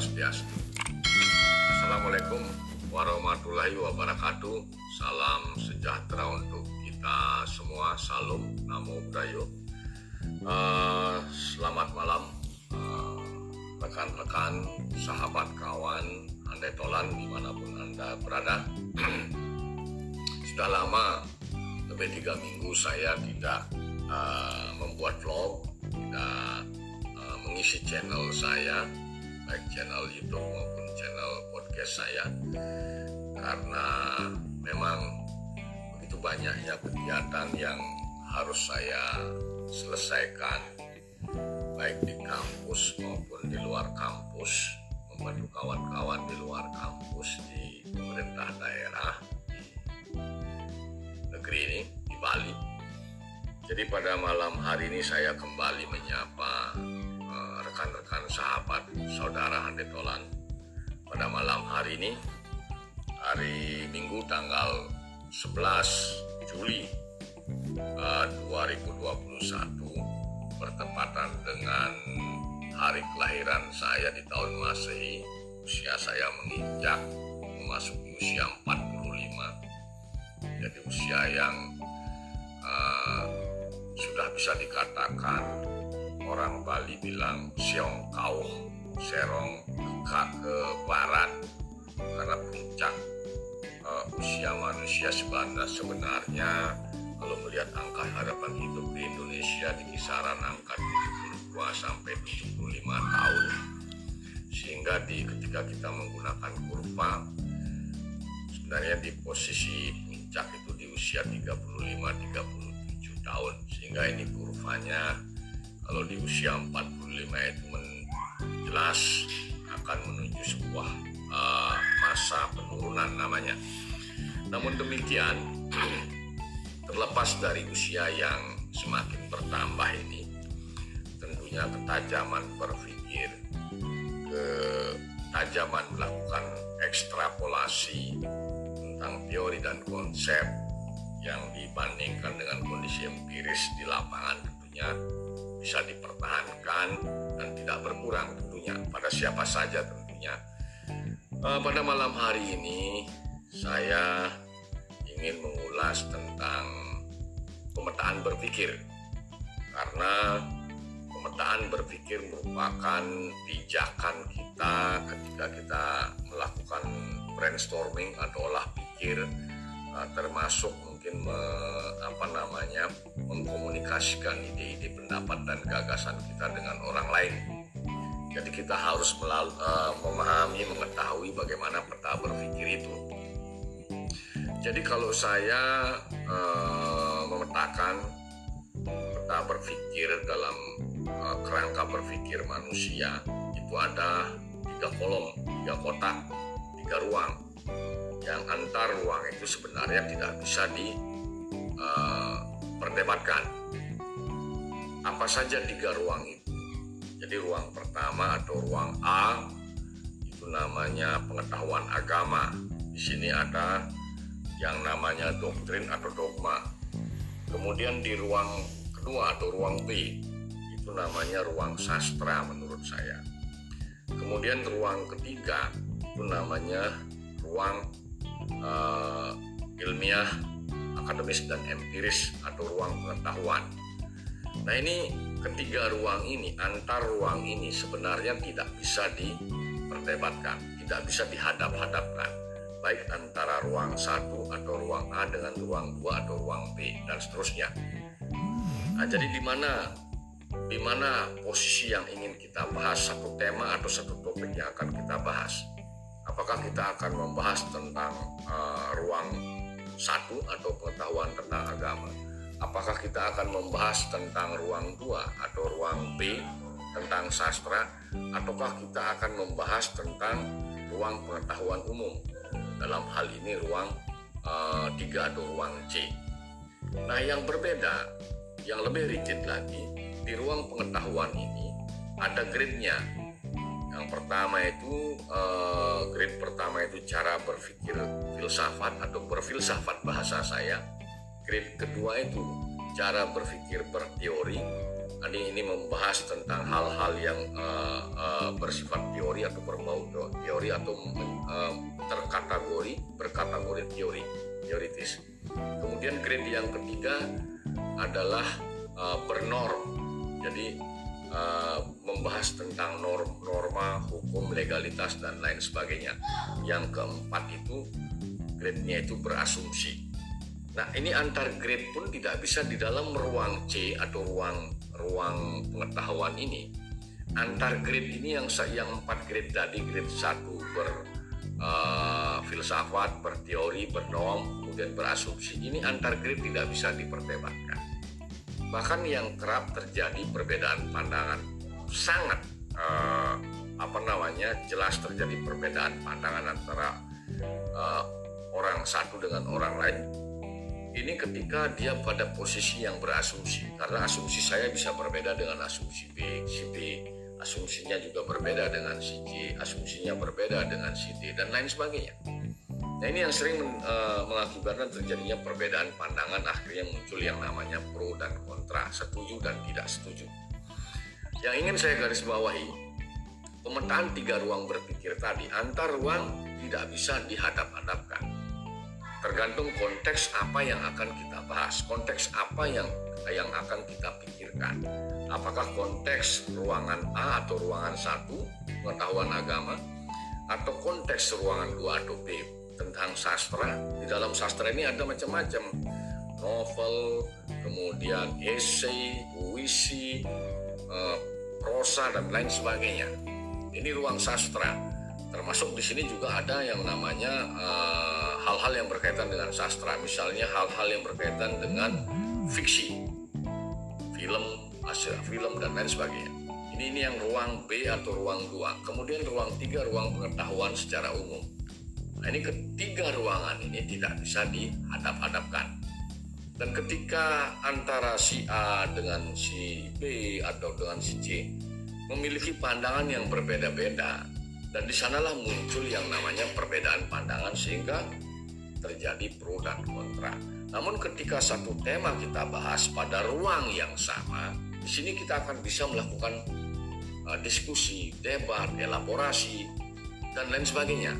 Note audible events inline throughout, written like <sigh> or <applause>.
Swastiastu. Assalamualaikum warahmatullahi wabarakatuh. Salam sejahtera untuk kita semua. Salam, namo buddhaya. Uh, selamat malam uh, rekan-rekan, sahabat, kawan, andai tolan di mana pun anda berada. <clears throat> Sudah lama, lebih tiga minggu saya tidak uh, membuat vlog, tidak mengisi channel saya baik channel YouTube maupun channel podcast saya. Karena memang begitu banyaknya kegiatan yang harus saya selesaikan baik di kampus maupun di luar kampus membantu kawan-kawan di luar kampus di pemerintah daerah di negeri ini di Bali. Jadi pada malam hari ini saya kembali menyapa rekan-rekan sahabat saudara Handetolan pada malam hari ini hari Minggu tanggal 11 Juli uh, 2021 bertepatan dengan hari kelahiran saya di tahun Masehi usia saya menginjak memasuki usia 45 jadi usia yang uh, sudah bisa dikatakan orang Bali bilang siong kau serong ke, ke barat karena puncak uh, usia manusia sebenarnya sebenarnya. Kalau melihat angka harapan hidup di Indonesia di kisaran angka 72 sampai 75 tahun. Sehingga di ketika kita menggunakan kurva sebenarnya di posisi puncak itu di usia 35 37 tahun. Sehingga ini kurvanya kalau di usia 45 itu jelas akan menuju sebuah uh, masa penurunan namanya. Namun demikian, <clears throat> terlepas dari usia yang semakin bertambah ini, tentunya ketajaman berpikir, ketajaman melakukan ekstrapolasi tentang teori dan konsep yang dibandingkan dengan kondisi empiris di lapangan tentunya bisa dipertahankan dan tidak berkurang tentunya pada siapa saja tentunya. Uh, pada malam hari ini saya ingin mengulas tentang pemetaan berpikir karena pemetaan berpikir merupakan pijakan kita ketika kita melakukan brainstorming atau olah pikir uh, termasuk mungkin me, apa namanya mengkomunikasikan ide-ide pendapat dan gagasan kita dengan orang lain. Jadi kita harus melalui, uh, memahami, mengetahui bagaimana peta berpikir itu. Jadi kalau saya uh, memetakan peta berpikir dalam uh, kerangka berpikir manusia itu ada tiga kolom, tiga kotak, tiga ruang yang antar ruang itu sebenarnya tidak bisa diperdebatkan. Eh, uh, Apa saja tiga ruang itu? Jadi ruang pertama atau ruang A itu namanya pengetahuan agama. Di sini ada yang namanya doktrin atau dogma. Kemudian di ruang kedua atau ruang B itu namanya ruang sastra menurut saya. Kemudian ruang ketiga itu namanya ruang uh, ilmiah, akademis dan empiris atau ruang pengetahuan. Nah ini ketiga ruang ini, antar ruang ini sebenarnya tidak bisa diperdebatkan, tidak bisa dihadap-hadapkan, baik antara ruang satu atau ruang A dengan ruang dua atau ruang B dan seterusnya. Nah, jadi di mana di mana posisi yang ingin kita bahas satu tema atau satu topik yang akan kita bahas apakah kita akan membahas tentang uh, ruang satu atau pengetahuan tentang agama? Apakah kita akan membahas tentang ruang dua atau ruang B tentang sastra? Ataukah kita akan membahas tentang ruang pengetahuan umum? Dalam hal ini ruang uh, tiga atau ruang C. Nah yang berbeda yang lebih rigid lagi di ruang pengetahuan ini ada grade-nya yang pertama itu uh, grade pertama itu cara berpikir filsafat atau berfilsafat bahasa saya. Grade kedua itu cara berpikir berteori Ini ini membahas tentang hal-hal yang uh, uh, bersifat teori atau berbau teori atau uh, terkategori berkategori teori teoritis. Kemudian grade yang ketiga adalah uh, bernorm. Jadi uh, membahas tentang norm, norma, hukum, legalitas dan lain sebagainya. Yang keempat itu grade-nya itu berasumsi. Nah, ini antar grade pun tidak bisa di dalam ruang C atau ruang ruang pengetahuan ini. Antar grade ini yang yang empat grade tadi, grade satu ber uh, filsafat, berteori, bernom, kemudian berasumsi. Ini antar grade tidak bisa diperdebatkan. Bahkan yang kerap terjadi perbedaan pandangan sangat uh, apa namanya jelas terjadi perbedaan pandangan antara uh, orang satu dengan orang lain. Ini ketika dia pada posisi yang berasumsi. Karena asumsi saya bisa berbeda dengan asumsi B si B. Asumsinya juga berbeda dengan si C. Asumsinya berbeda dengan si D dan lain sebagainya nah ini yang sering uh, mengakibatkan terjadinya perbedaan pandangan akhirnya muncul yang namanya pro dan kontra setuju dan tidak setuju. Yang ingin saya garis bawahi pemetaan tiga ruang berpikir tadi antar ruang tidak bisa dihadap-hadapkan. Tergantung konteks apa yang akan kita bahas, konteks apa yang yang akan kita pikirkan. Apakah konteks ruangan A atau ruangan satu pengetahuan agama atau konteks ruangan dua atau B tentang sastra. Di dalam sastra ini ada macam-macam novel, kemudian esai, puisi, eh, prosa dan lain sebagainya. Ini ruang sastra. Termasuk di sini juga ada yang namanya uh, hal-hal yang berkaitan dengan sastra, misalnya hal-hal yang berkaitan dengan fiksi, film, hasil film dan lain sebagainya. Ini ini yang ruang B atau ruang 2. Kemudian ruang 3 ruang pengetahuan secara umum. Nah, ini ketiga ruangan ini tidak bisa dihadap-hadapkan. Dan ketika antara si A dengan si B atau dengan si C memiliki pandangan yang berbeda-beda, dan di sanalah muncul yang namanya perbedaan pandangan sehingga terjadi pro dan kontra. Namun ketika satu tema kita bahas pada ruang yang sama, di sini kita akan bisa melakukan uh, diskusi, debat, elaborasi, dan lain sebagainya.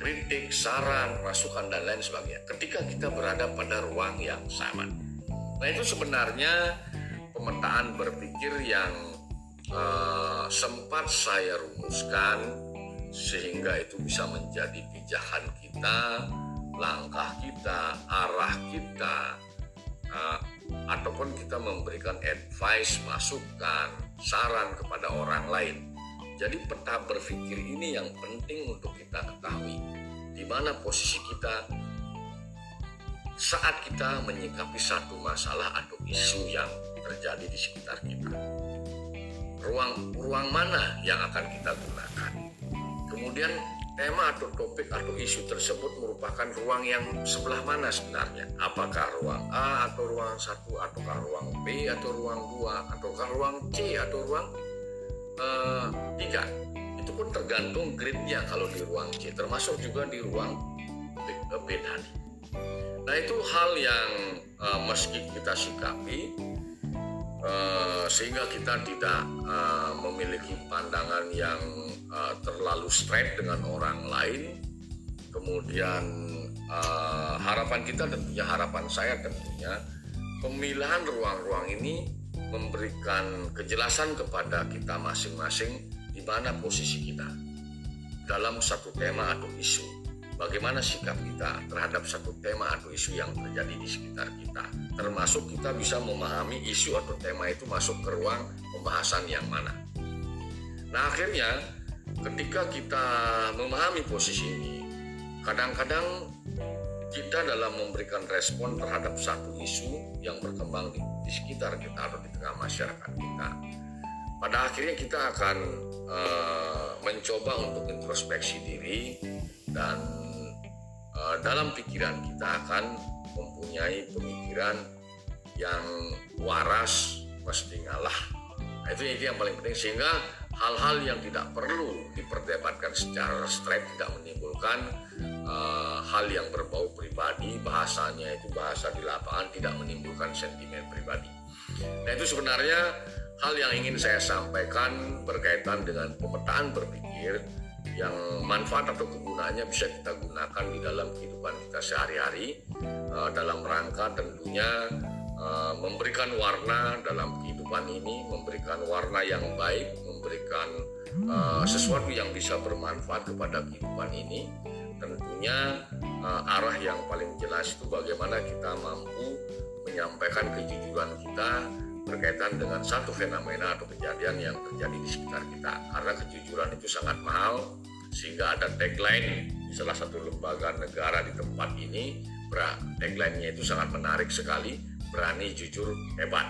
Kritik, saran, masukan, dan lain sebagainya. Ketika kita berada pada ruang yang sama. Nah itu sebenarnya pemetaan berpikir yang uh, sempat saya rumuskan sehingga itu bisa menjadi pijakan kita langkah kita, arah kita, uh, ataupun kita memberikan advice, masukan, saran kepada orang lain. Jadi peta berpikir ini yang penting untuk kita ketahui di mana posisi kita saat kita menyikapi satu masalah atau isu yang terjadi di sekitar kita. Ruang ruang mana yang akan kita gunakan? Kemudian tema atau topik atau isu tersebut merupakan ruang yang sebelah mana sebenarnya? Apakah ruang A atau ruang satu ataukah ruang B atau ruang dua ataukah ruang C atau ruang uh, tiga? Itu pun tergantung gridnya kalau di ruang C, termasuk juga di ruang B, B tadi. Nah itu hal yang uh, meski kita sikapi uh, sehingga kita tidak uh, memiliki pandangan yang uh, terlalu straight dengan orang lain. Kemudian uh, harapan kita tentunya harapan saya tentunya pemilihan ruang-ruang ini memberikan kejelasan kepada kita masing-masing di mana posisi kita dalam satu tema atau isu. Bagaimana sikap kita terhadap satu tema atau isu yang terjadi di sekitar kita. Termasuk kita bisa memahami isu atau tema itu masuk ke ruang pembahasan yang mana. Nah akhirnya ketika kita memahami posisi ini, kadang-kadang kita dalam memberikan respon terhadap satu isu yang berkembang di, di sekitar kita atau di tengah masyarakat kita, pada akhirnya kita akan uh, mencoba untuk introspeksi diri dan uh, dalam pikiran kita akan mempunyai pemikiran yang waras mesti ngalah. Nah, itu yang paling penting sehingga hal-hal yang tidak perlu diperdebatkan secara straight tidak menimbulkan uh, hal yang berbau pribadi bahasanya itu bahasa di lapangan tidak menimbulkan sentimen pribadi Nah itu sebenarnya hal yang ingin saya sampaikan berkaitan dengan pemetaan berpikir yang manfaat atau kegunaannya bisa kita gunakan di dalam kehidupan kita sehari-hari uh, dalam rangka tentunya uh, memberikan warna dalam kehidupan ini, memberikan warna yang baik, memberikan uh, sesuatu yang bisa bermanfaat kepada kehidupan ini. Tentunya uh, arah yang paling jelas itu bagaimana kita mampu menyampaikan kejujuran kita berkaitan dengan satu fenomena atau kejadian yang terjadi di sekitar kita. Karena kejujuran itu sangat mahal sehingga ada tagline di salah satu lembaga negara di tempat ini tagline-nya itu sangat menarik sekali berani jujur hebat.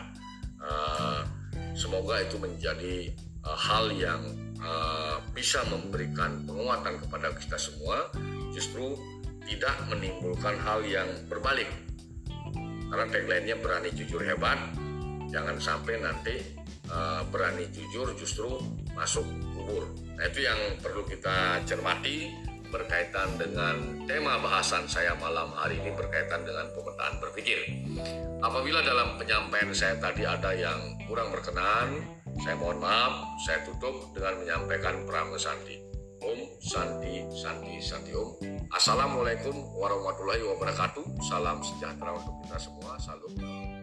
Uh, semoga itu menjadi uh, hal yang uh, bisa memberikan penguatan kepada kita semua justru tidak menimbulkan hal yang berbalik karena tagline-nya berani jujur hebat jangan sampai nanti uh, berani jujur justru masuk kubur nah itu yang perlu kita cermati berkaitan dengan tema bahasan saya malam hari ini berkaitan dengan pemetaan berpikir. Apabila dalam penyampaian saya tadi ada yang kurang berkenan, saya mohon maaf, saya tutup dengan menyampaikan Prama Santi. Om Santi Santi Santi Om. Assalamualaikum warahmatullahi wabarakatuh. Salam sejahtera untuk kita semua. Salam.